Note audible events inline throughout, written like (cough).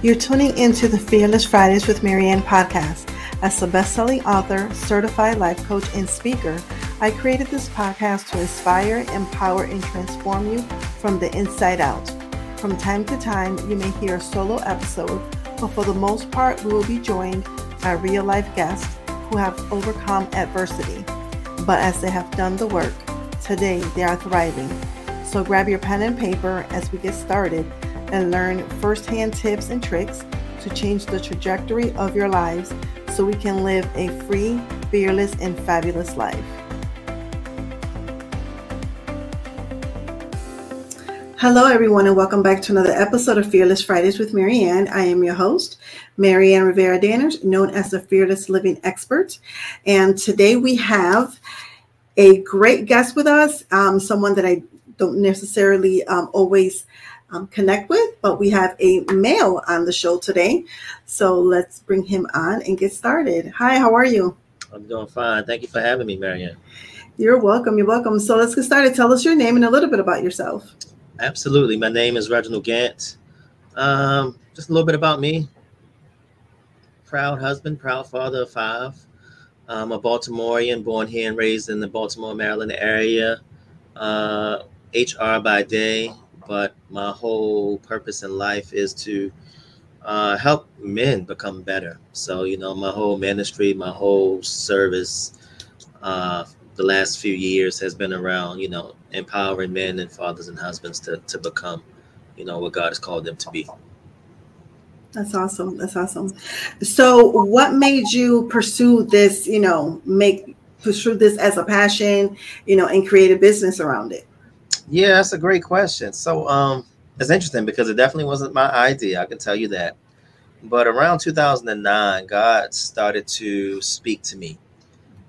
You're tuning into the Fearless Fridays with Maryann podcast. As a best-selling author, certified life coach, and speaker, I created this podcast to inspire, empower, and transform you from the inside out. From time to time, you may hear a solo episode, but for the most part, we will be joined by real-life guests who have overcome adversity. But as they have done the work, today they are thriving. So grab your pen and paper as we get started and learn firsthand tips and tricks to change the trajectory of your lives so we can live a free, fearless, and fabulous life. Hello, everyone, and welcome back to another episode of Fearless Fridays with Maryann. I am your host, Maryann Rivera Dannert, known as the Fearless Living Expert. And today we have a great guest with us, um, someone that I don't necessarily um, always um, connect with, but we have a male on the show today. So let's bring him on and get started. Hi, how are you? I'm doing fine. Thank you for having me, Maryann. You're welcome. You're welcome. So let's get started. Tell us your name and a little bit about yourself. Absolutely. My name is Reginald Gant. Um, just a little bit about me. Proud husband, proud father of five. I'm a Baltimorean, born here and raised in the Baltimore, Maryland area. Uh, HR by day, but my whole purpose in life is to uh, help men become better. So, you know, my whole ministry, my whole service, uh, the last few years has been around, you know, empowering men and fathers and husbands to, to become, you know, what God has called them to be. That's awesome. That's awesome. So, what made you pursue this, you know, make pursue this as a passion, you know, and create a business around it? Yeah, that's a great question. So, um, it's interesting because it definitely wasn't my idea. I can tell you that. But around 2009, God started to speak to me.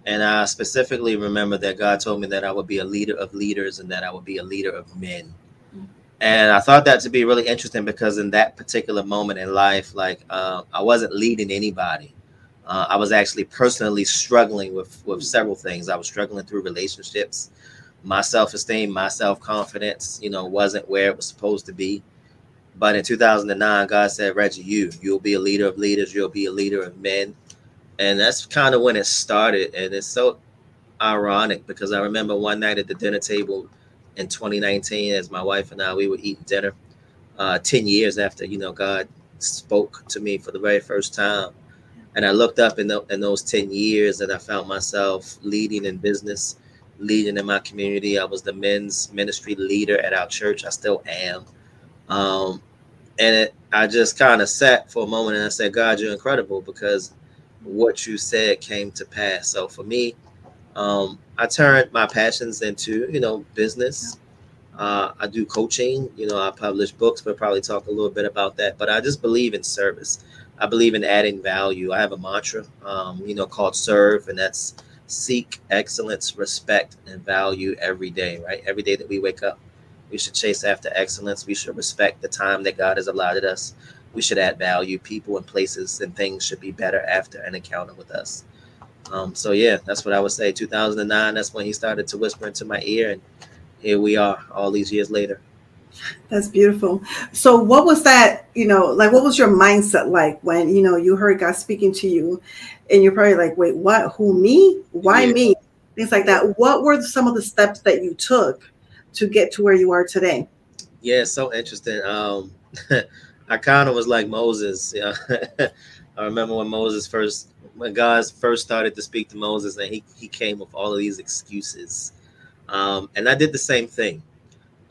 And I specifically remember that God told me that I would be a leader of leaders and that I would be a leader of men. And I thought that to be really interesting because in that particular moment in life, like uh, I wasn't leading anybody. Uh, I was actually personally struggling with with several things. I was struggling through relationships my self-esteem, my self-confidence, you know, wasn't where it was supposed to be. But in 2009, God said, Reggie, you, you'll be a leader of leaders, you'll be a leader of men. And that's kind of when it started. And it's so ironic because I remember one night at the dinner table in 2019, as my wife and I, we were eating dinner uh, 10 years after, you know, God spoke to me for the very first time. And I looked up in, the, in those 10 years and I found myself leading in business leading in my community. I was the men's ministry leader at our church. I still am. Um, and it, I just kind of sat for a moment and I said, God, you're incredible because what you said came to pass. So for me, um, I turned my passions into, you know, business. Uh, I do coaching, you know, I publish books, but probably talk a little bit about that. But I just believe in service. I believe in adding value. I have a mantra, um, you know, called serve, and that's seek excellence, respect, and value every day, right? Every day that we wake up, we should chase after excellence. We should respect the time that God has allotted us. We should add value. People and places and things should be better after an encounter with us. Um, so yeah, that's what I would say. 2009, that's when he started to whisper into my ear, and here we are, all these years later. That's beautiful. So, what was that? You know, like, what was your mindset like when you know you heard God speaking to you, and you're probably like, "Wait, what? Who me? Why yeah. me?" Things like that. What were some of the steps that you took to get to where you are today? Yeah, so interesting. Um, (laughs) I kind of was like Moses. (laughs) Yeah, I remember when Moses first, when God first started to speak to Moses, and he he came with all of these excuses, um, and I did the same thing.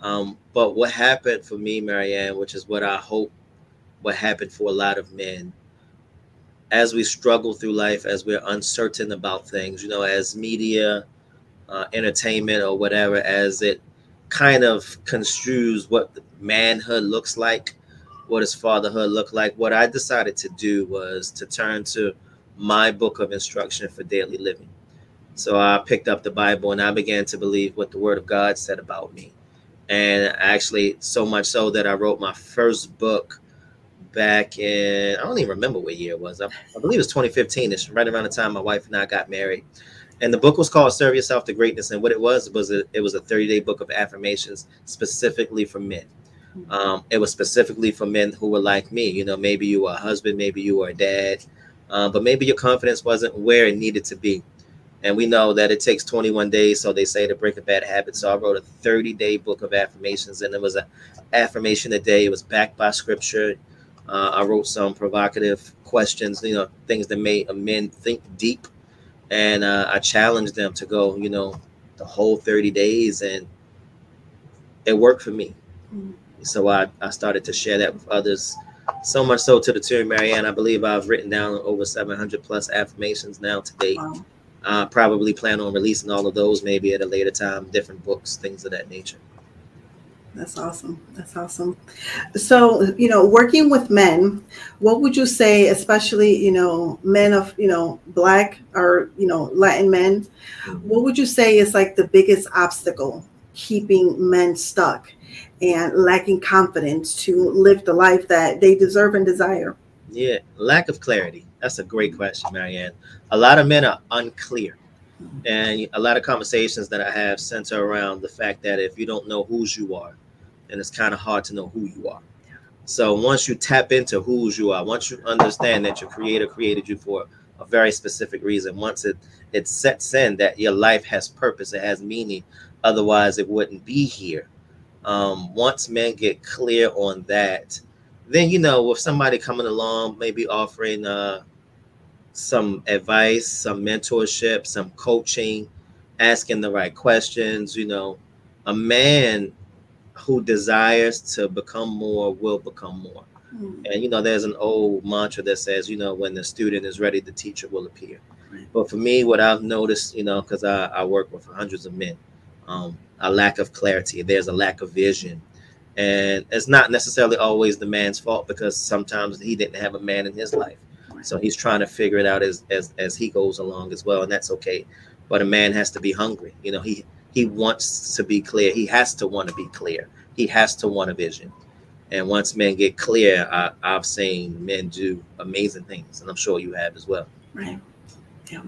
Um, but what happened for me, Maryann, which is what I hope what happened for a lot of men, as we struggle through life, as we're uncertain about things, you know, as media, uh, entertainment, or whatever, as it kind of construes what manhood looks like, what does fatherhood look like. What I decided to do was to turn to my book of instruction for daily living. So I picked up the Bible and I began to believe what the Word of God said about me and actually so much so that I wrote my first book back in I don't even remember what year it was. I, I believe it was 2015. It's right around the time my wife and I got married. And the book was called "Serve Yourself to Greatness." And what it was was a, it was a 30 day book of affirmations specifically for men. Mm-hmm. Um, it was specifically for men who were like me. You know, maybe you were a husband, maybe you were a dad, uh, but maybe your confidence wasn't where it needed to be. And we know that it takes 21 days, so they say, to break a bad habit. So I wrote a 30 day book of affirmations, and it was an affirmation a day. It was backed by scripture. Uh, I wrote some provocative questions, you know, things that made men think deep. And uh, I challenged them to go, you know, the whole 30 days, and it worked for me. Mm-hmm. So I, I started to share that with others. So much so to the tune, Maryann, I believe I've written down over 700 plus affirmations now to date. Wow. I probably plan on releasing all of those maybe at a later time, different books, things of that nature. That's awesome. That's awesome. So, you know, working with men, what would you say, especially, you know, men of, you know, black or, you know, Latin men, mm-hmm. what would you say is like the biggest obstacle keeping men stuck and lacking confidence to live the life that they deserve and desire? Yeah, lack of clarity. That's a great question, Maryann. A lot of men are unclear. And a lot of conversations that I have center around the fact that if you don't know whose you are, then it's kind of hard to know who you are. So once you tap into whose you are, once you understand that your creator created you for a very specific reason, once it it sets in that your life has purpose, it has meaning, otherwise it wouldn't be here. Um, once men get clear on that, then you know, with somebody coming along, maybe offering uh, some advice, some mentorship, some coaching, asking the right questions. You know, a man who desires to become more will become more. Mm-hmm. And you know, there's an old mantra that says, you know, when the student is ready, the teacher will appear. Right. But for me, what I've noticed, you know, because I, I work with hundreds of men, um, a lack of clarity. There's a lack of vision. And it's not necessarily always the man's fault because sometimes he didn't have a man in his life. So he's trying to figure it out as, as as he goes along as well, and that's okay. But a man has to be hungry. You know, he he wants to be clear. He has to want to be clear. He has to want a vision. And once men get clear, I, I've seen men do amazing things, and I'm sure you have as well. Right. Yeah.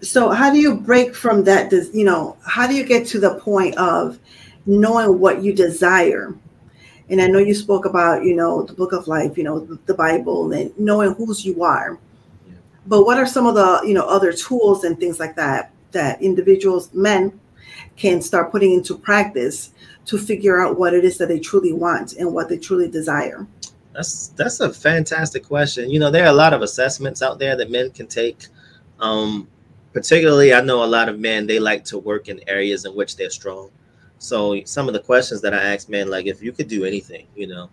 So how do you break from that? You know how do you get to the point of knowing what you desire and I know you spoke about, you know, the book of life, you know, the Bible and knowing whose you are. Yeah. But what are some of the, you know, other tools and things like that that individuals, men, can start putting into practice to figure out what it is that they truly want and what they truly desire? That's that's a fantastic question. You know, there are a lot of assessments out there that men can take. Um, particularly, I know a lot of men they like to work in areas in which they're strong. So some of the questions that I asked, man, like if you could do anything, you know,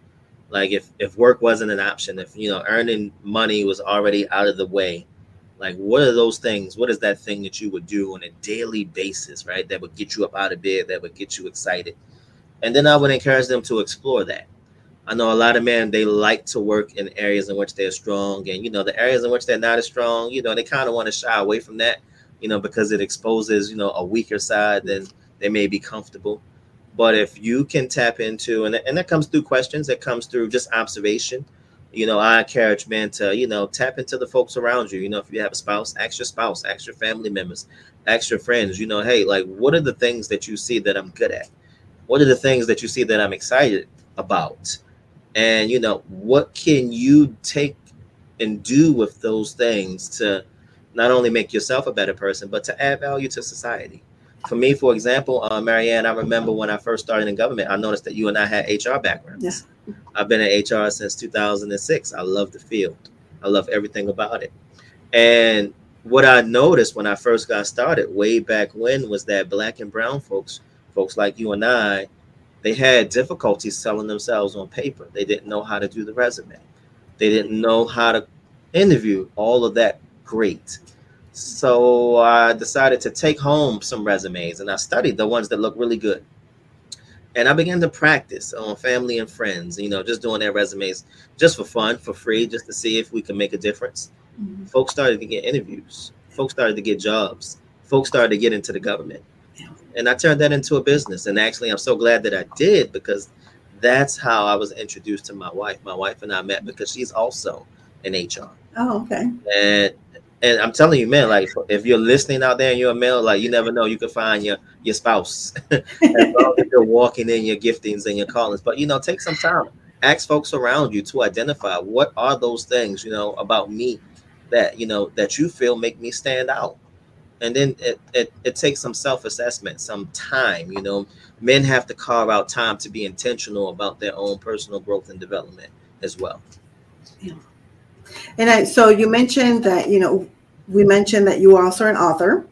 like if if work wasn't an option, if you know earning money was already out of the way, like what are those things? What is that thing that you would do on a daily basis, right? That would get you up out of bed, that would get you excited. And then I would encourage them to explore that. I know a lot of men they like to work in areas in which they're strong, and you know the areas in which they're not as strong, you know they kind of want to shy away from that, you know, because it exposes you know a weaker side than they may be comfortable. But if you can tap into, and, and that comes through questions, that comes through just observation. You know, I encourage men to, you know, tap into the folks around you. You know, if you have a spouse, ask your spouse, ask your family members, ask your friends, you know, hey, like, what are the things that you see that I'm good at? What are the things that you see that I'm excited about? And, you know, what can you take and do with those things to not only make yourself a better person, but to add value to society? For me, for example, uh, Maryann, I remember when I first started in government, I noticed that you and I had HR backgrounds. Yeah. I've been in HR since 2006. I love the field. I love everything about it. And what I noticed when I first got started way back when was that black and brown folks, folks like you and I, they had difficulties selling themselves on paper. They didn't know how to do the resume. They didn't know how to interview. All of that great. So I decided to take home some resumes and I studied the ones that look really good. And I began to practice on family and friends, you know, just doing their resumes just for fun, for free, just to see if we could make a difference. Mm-hmm. Folks started to get interviews, folks started to get jobs, folks started to get into the government. And I turned that into a business. And actually, I'm so glad that I did because that's how I was introduced to my wife. My wife and I met because she's also in HR. Oh, okay. And and I'm telling you, man, like if you're listening out there and you're a male, like you never know, you can find your your spouse (laughs) you're walking in your giftings and your callings. But you know, take some time, ask folks around you to identify what are those things, you know, about me that you know that you feel make me stand out. And then it, it, it takes some self-assessment, some time, you know. Men have to carve out time to be intentional about their own personal growth and development as well. Yeah. And I, so you mentioned that, you know, we mentioned that you also are also an author.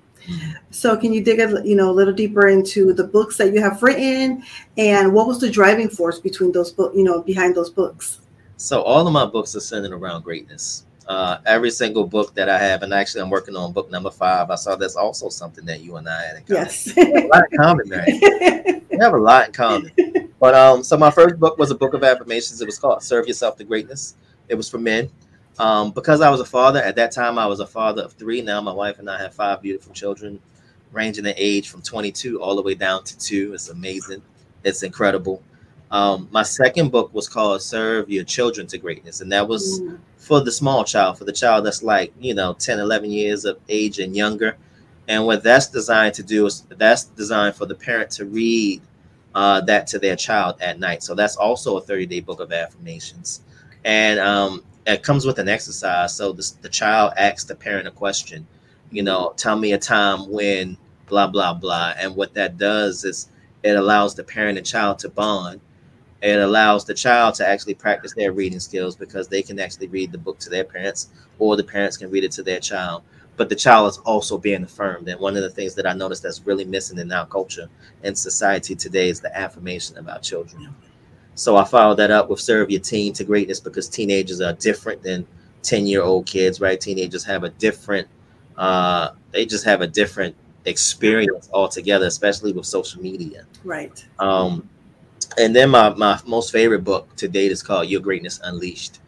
So can you dig a you know a little deeper into the books that you have written and what was the driving force between those book you know behind those books? So all of my books are centered around greatness. Uh, every single book that I have, and actually I'm working on book number five. I saw that's also something that you and I had in common. Yes, (laughs) a lot in common, man. we have a lot in common. But um, so my first book was a book of affirmations. It was called "Serve Yourself to Greatness." It was for men. Um, because I was a father at that time, I was a father of three. Now my wife and I have five beautiful children, ranging in age from 22 all the way down to two. It's amazing. It's incredible. Um, my second book was called Serve Your Children to Greatness, and that was mm. for the small child, for the child that's like, you know, 10, 11 years of age and younger. And what that's designed to do is that's designed for the parent to read uh, that to their child at night. So that's also a 30 day book of affirmations. And um, it comes with an exercise. So the, the child asks the parent a question, you know, tell me a time when blah, blah, blah. And what that does is it allows the parent and child to bond. It allows the child to actually practice their reading skills because they can actually read the book to their parents or the parents can read it to their child. But the child is also being affirmed. And one of the things that I noticed that's really missing in our culture and society today is the affirmation about children. So I followed that up with serve your teen to greatness because teenagers are different than 10 year old kids, right? Teenagers have a different, uh, they just have a different experience altogether, especially with social media. Right. Um, and then my, my most favorite book to date is called Your Greatness Unleashed.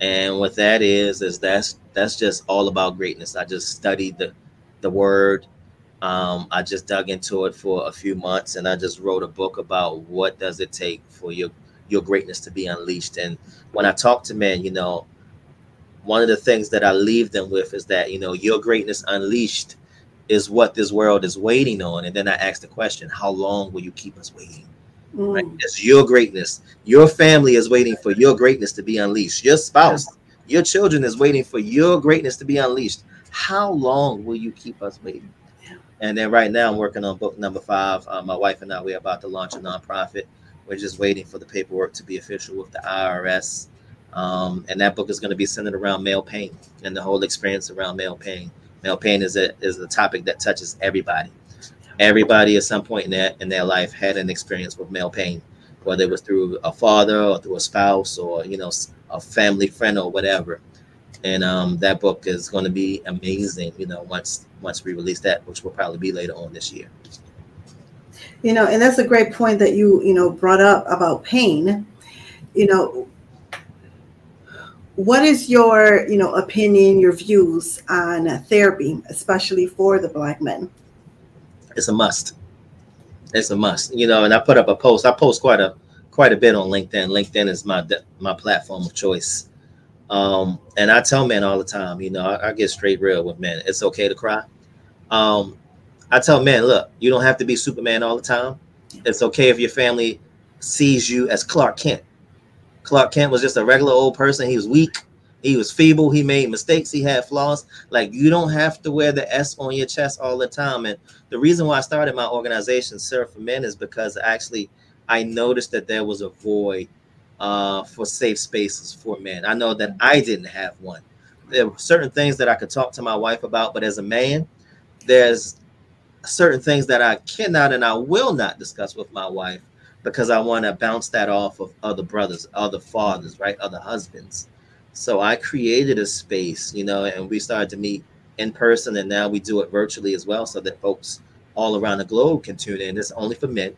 And what that is, is that's, that's just all about greatness. I just studied the, the word. Um, I just dug into it for a few months and I just wrote a book about what does it take for your your greatness to be unleashed. And when I talk to men, you know, one of the things that I leave them with is that, you know, your greatness unleashed is what this world is waiting on. And then I ask the question, how long will you keep us waiting? Mm. Right? It's your greatness. Your family is waiting for your greatness to be unleashed. Your spouse, your children is waiting for your greatness to be unleashed. How long will you keep us waiting? And then right now I'm working on book number five. Uh, my wife and I, we're about to launch a nonprofit we're just waiting for the paperwork to be official with the IRS. Um, and that book is going to be centered around male pain and the whole experience around male pain. Male pain is a is a topic that touches everybody. Everybody at some point in their in their life had an experience with male pain, whether it was through a father or through a spouse or you know a family friend or whatever. And um, that book is going to be amazing. You know, once once we release that, which will probably be later on this year. You know, and that's a great point that you, you know, brought up about pain. You know, what is your, you know, opinion, your views on therapy, especially for the black men? It's a must. It's a must. You know, and I put up a post. I post quite a quite a bit on LinkedIn. LinkedIn is my my platform of choice. Um, and I tell men all the time, you know, I, I, get straight real with men. It's okay to cry. Um, I tell men, look, you don't have to be Superman all the time. It's okay if your family sees you as Clark Kent. Clark Kent was just a regular old person. He was weak. He was feeble. He made mistakes. He had flaws. Like you don't have to wear the S on your chest all the time. And the reason why I started my organization, Serve for Men, is because actually I noticed that there was a void uh, for safe spaces for men. I know that I didn't have one. There were certain things that I could talk to my wife about, but as a man, there's certain things that I cannot and I will not discuss with my wife because I want to bounce that off of other brothers, other fathers, right? Other husbands. So I created a space, you know, and we started to meet in person and now we do it virtually as well so that folks all around the globe can tune in. It's only for men.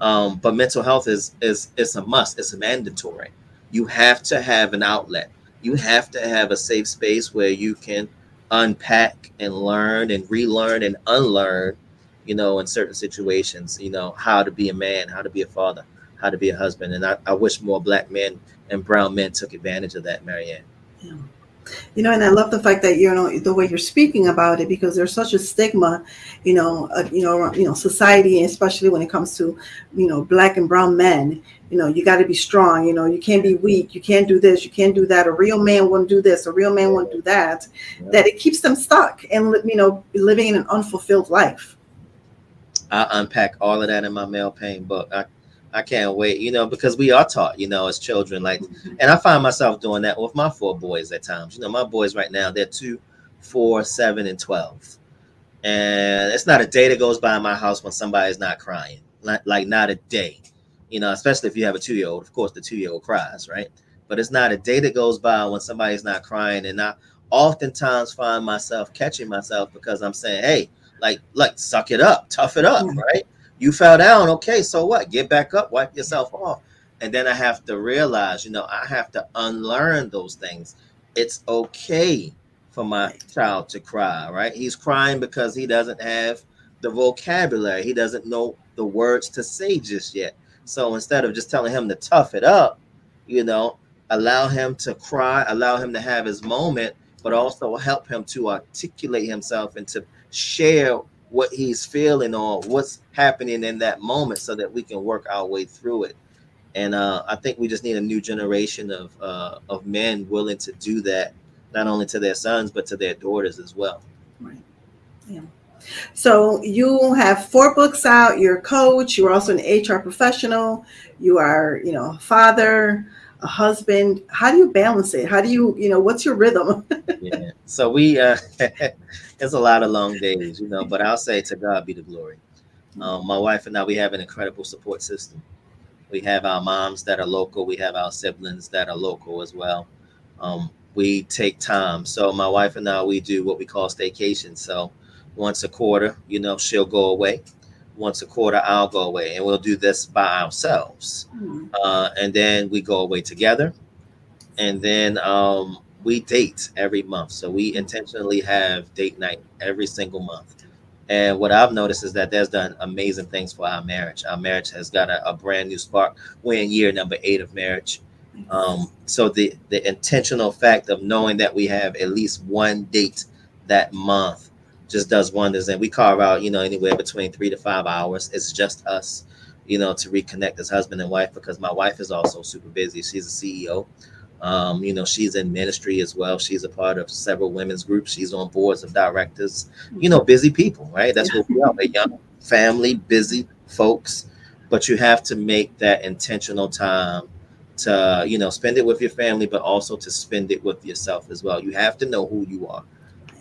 Um, but mental health is is it's a must, it's a mandatory. You have to have an outlet. You have to have a safe space where you can unpack and learn and relearn and unlearn, you know, in certain situations, you know, how to be a man, how to be a father, how to be a husband. And I, I wish more black men and brown men took advantage of that, Maryann. Yeah. You know, and I love the fact that you know the way you're speaking about it because there's such a stigma, you know, uh, you know, you know, society, especially when it comes to, you know, black and brown men. You know, you got to be strong. You know, you can't be weak. You can't do this. You can't do that. A real man won't do this. A real man won't do that. Yeah. That it keeps them stuck and you know living in an unfulfilled life. I unpack all of that in my male pain book. I I can't wait, you know, because we are taught, you know, as children, like, mm-hmm. and I find myself doing that with my four boys at times. You know, my boys right now, they're two, four, seven, and 12. And it's not a day that goes by in my house when somebody's not crying, like, like not a day, you know, especially if you have a two year old. Of course, the two year old cries, right? But it's not a day that goes by when somebody's not crying. And I oftentimes find myself catching myself because I'm saying, hey, like, like, suck it up, tough it up, mm-hmm. right? You fell down. Okay, so what? Get back up, wipe yourself off. And then I have to realize, you know, I have to unlearn those things. It's okay for my child to cry, right? He's crying because he doesn't have the vocabulary, he doesn't know the words to say just yet. So instead of just telling him to tough it up, you know, allow him to cry, allow him to have his moment, but also help him to articulate himself and to share what he's feeling or what's happening in that moment so that we can work our way through it. And uh, I think we just need a new generation of uh, of men willing to do that, not only to their sons but to their daughters as well. Right. Yeah. So you have four books out. You're a coach. You're also an HR professional. You are, you know, a father, a husband. How do you balance it? How do you, you know, what's your rhythm? (laughs) yeah. So we, uh, (laughs) it's a lot of long days, you know, but I'll say to God be the glory. Um, my wife and I, we have an incredible support system. We have our moms that are local. We have our siblings that are local as well. Um, we take time. So my wife and I, we do what we call staycation. So once a quarter, you know, she'll go away. Once a quarter, I'll go away, and we'll do this by ourselves. Mm-hmm. Uh, and then we go away together. And then um, we date every month. So we intentionally have date night every single month. And what I've noticed is that that's done amazing things for our marriage. Our marriage has got a, a brand new spark. We're in year number eight of marriage. Um, so the the intentional fact of knowing that we have at least one date that month just does wonders. And we carve out, you know, anywhere between three to five hours. It's just us, you know, to reconnect as husband and wife because my wife is also super busy. She's a CEO. Um, you know, she's in ministry as well. She's a part of several women's groups. She's on boards of directors. You know, busy people, right? That's what we are. A young family, busy folks. But you have to make that intentional time to, you know, spend it with your family, but also to spend it with yourself as well. You have to know who you are.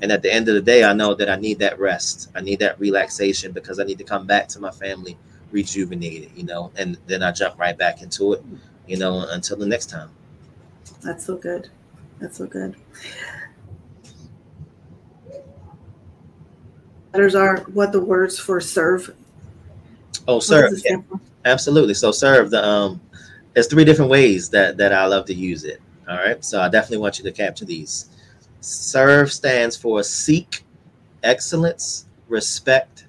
And at the end of the day, I know that I need that rest. I need that relaxation because I need to come back to my family rejuvenated, you know, and then I jump right back into it, you know, until the next time. That's so good. That's so good. Letters are what the words for serve. Oh, serve. Yeah, absolutely. So serve the um there's three different ways that that I love to use it. All right. So I definitely want you to capture these. Serve stands for seek excellence, respect,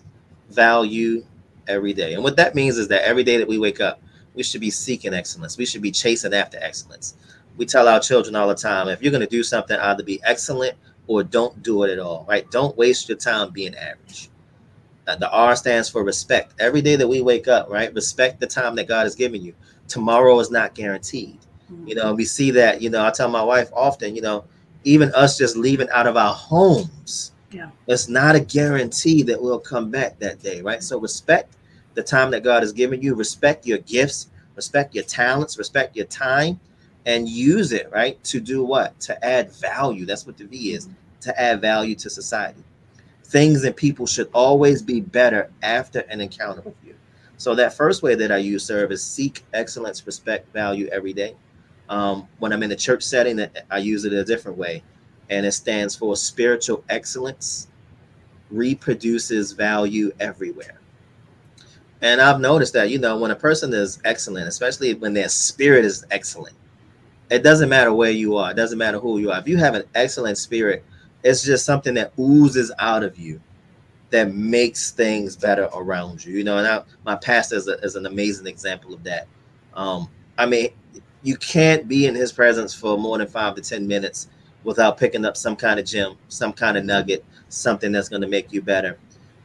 value every day. And what that means is that every day that we wake up, we should be seeking excellence. We should be chasing after excellence we tell our children all the time if you're going to do something, either be excellent or don't do it at all, right? Don't waste your time being average. Uh, the R stands for respect. Every day that we wake up, right? Respect the time that God has given you. Tomorrow is not guaranteed. Mm-hmm. You know, we see that, you know, I tell my wife often, you know, even us just leaving out of our homes, yeah. it's not a guarantee that we'll come back that day, right? So respect the time that God has given you, respect your gifts, respect your talents, respect your time, and use it right to do what? To add value. That's what the v is to add value to society. Things and people should always be better after an encounter with you. So that first way that i use serve is seek excellence respect value every day um, when i'm in a church setting i use it a different way and it stands for spiritual excellence reproduces value everywhere and i've noticed that you know when a person is excellent especially when their spirit is excellent it doesn't matter where you are. It doesn't matter who you are. If you have an excellent spirit, it's just something that oozes out of you that makes things better around you. You know, and I, my pastor is, a, is an amazing example of that. Um, I mean, you can't be in his presence for more than five to ten minutes without picking up some kind of gem, some kind of nugget, something that's going to make you better.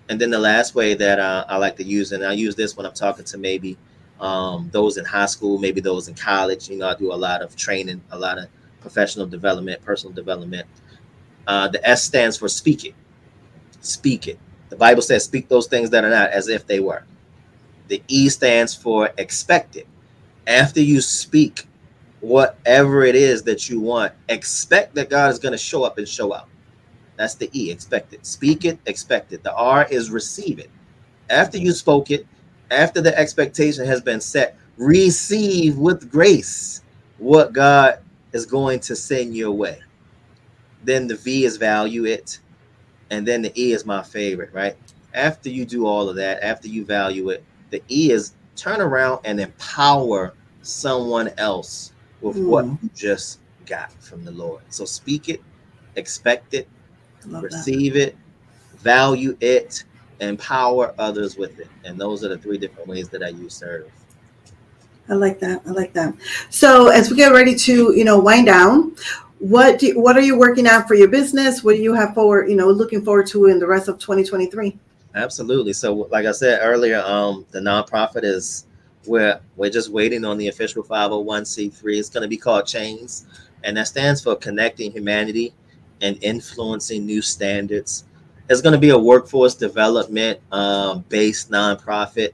And then the last way that uh, I like to use, and I use this when I'm talking to maybe um, those in high school, maybe those in college. You know, I do a lot of training, a lot of professional development, personal development. Uh, the S stands for speak it. Speak it. The Bible says, speak those things that are not as if they were. The E stands for expect it. After you speak whatever it is that you want, expect that God is going to show up and show out. That's the E, expect it. Speak it, expect it. The R is receive it. After you spoke it, after the expectation has been set, receive with grace what God is going to send your way. Then the V is value it. And then the E is my favorite, right? After you do all of that, after you value it, the E is turn around and empower someone else with mm. what you just got from the Lord. So speak it, expect it, receive that. it, value it, empower others with it. And those are the three different ways that I use serve. I like that. I like that. So as we get ready to, you know, wind down, what do, what are you working on for your business? What do you have forward, you know, looking forward to in the rest of 2023? Absolutely. So like I said earlier, um, the nonprofit is we're we're just waiting on the official 501c3. It's going to be called Chains, and that stands for Connecting Humanity and Influencing New Standards. It's going to be a workforce development um, based nonprofit.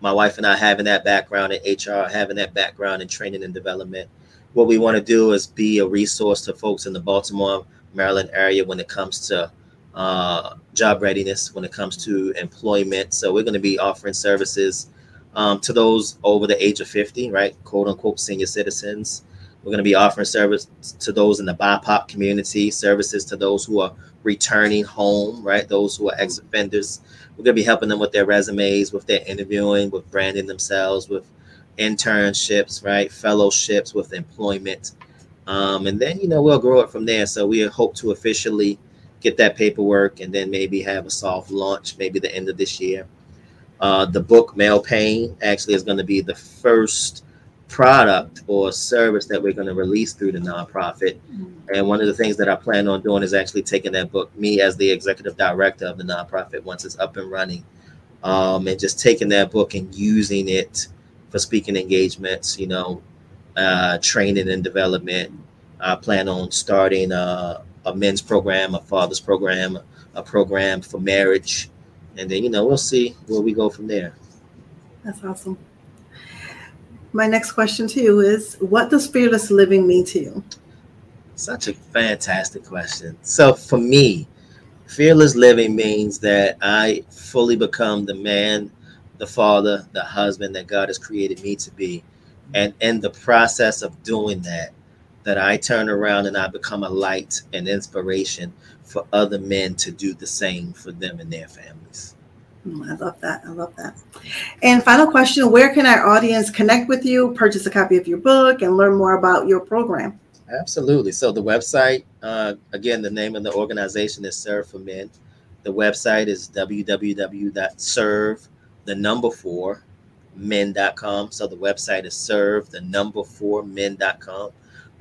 My wife and I having that background in HR, having that background in training and development. What we want to do is be a resource to folks in the Baltimore, Maryland area when it comes to uh, job readiness, when it comes to employment. So we're going to be offering services um, to those over the age of 50, right? Quote unquote senior citizens. We're going to be offering service to those in the BIPOC community, services to those who are returning home, right? Those who are ex offenders. We're going to be helping them with their resumes, with their interviewing, with branding themselves, with internships, right? Fellowships, with employment. Um, and then, you know, we'll grow it from there. So we hope to officially get that paperwork and then maybe have a soft launch, maybe the end of this year. Uh, the book Male Pain actually is going to be the first product or service that we're going to release through the nonprofit. Mm-hmm. And one of the things that I plan on doing is actually taking that book, me as the executive director of the nonprofit, once it's up and running, um, and just taking that book and using it for speaking engagements, you know, uh, training and development. I plan on starting a, a men's program, a father's program, a program for marriage. And then, you know, we'll see where we go from there. That's awesome. My next question to you is What does fearless living mean to you? Such a fantastic question. So, for me, fearless living means that I fully become the man, the father, the husband that God has created me to be. And in the process of doing that, that I turn around and I become a light and inspiration for other men to do the same for them and their families. I love that. I love that. And final question Where can our audience connect with you, purchase a copy of your book, and learn more about your program? Absolutely. So, the website, uh, again, the name of the organization is Serve for Men. The website is www.serve, the number four, men.com. So, the website is serve, the number four, men.com.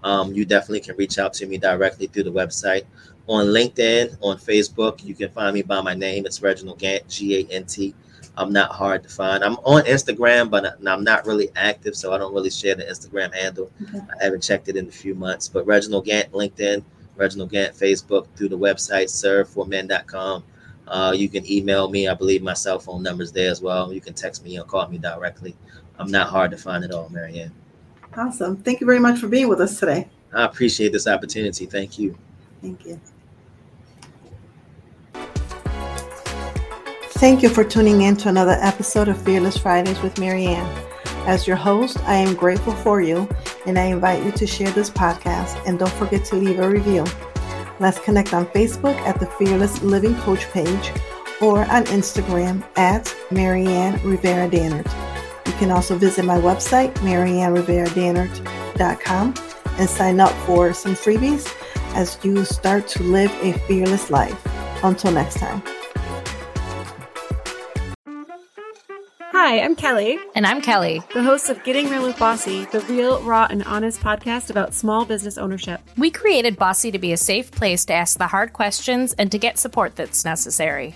Um, you definitely can reach out to me directly through the website on LinkedIn, on Facebook. You can find me by my name. It's Reginald Gant, G A N T. I'm not hard to find. I'm on Instagram, but I'm not really active, so I don't really share the Instagram handle. Okay. I haven't checked it in a few months. But Reginald Gant, LinkedIn, Reginald Gant, Facebook, through the website, serveformen.com. Uh, you can email me. I believe my cell phone number's there as well. You can text me or call me directly. I'm not hard to find at all, Maryann. Awesome. Thank you very much for being with us today. I appreciate this opportunity. Thank you. Thank you. Thank you for tuning in to another episode of Fearless Fridays with Maryann. As your host, I am grateful for you and I invite you to share this podcast and don't forget to leave a review. Let's connect on Facebook at the Fearless Living Coach page or on Instagram at Maryann Rivera Dannert. You can also visit my website, mariannerivera.dannert.com, and sign up for some freebies as you start to live a fearless life. Until next time. Hi, I'm Kelly. And I'm Kelly, the host of Getting Real with Bossy, the real, raw, and honest podcast about small business ownership. We created Bossy to be a safe place to ask the hard questions and to get support that's necessary.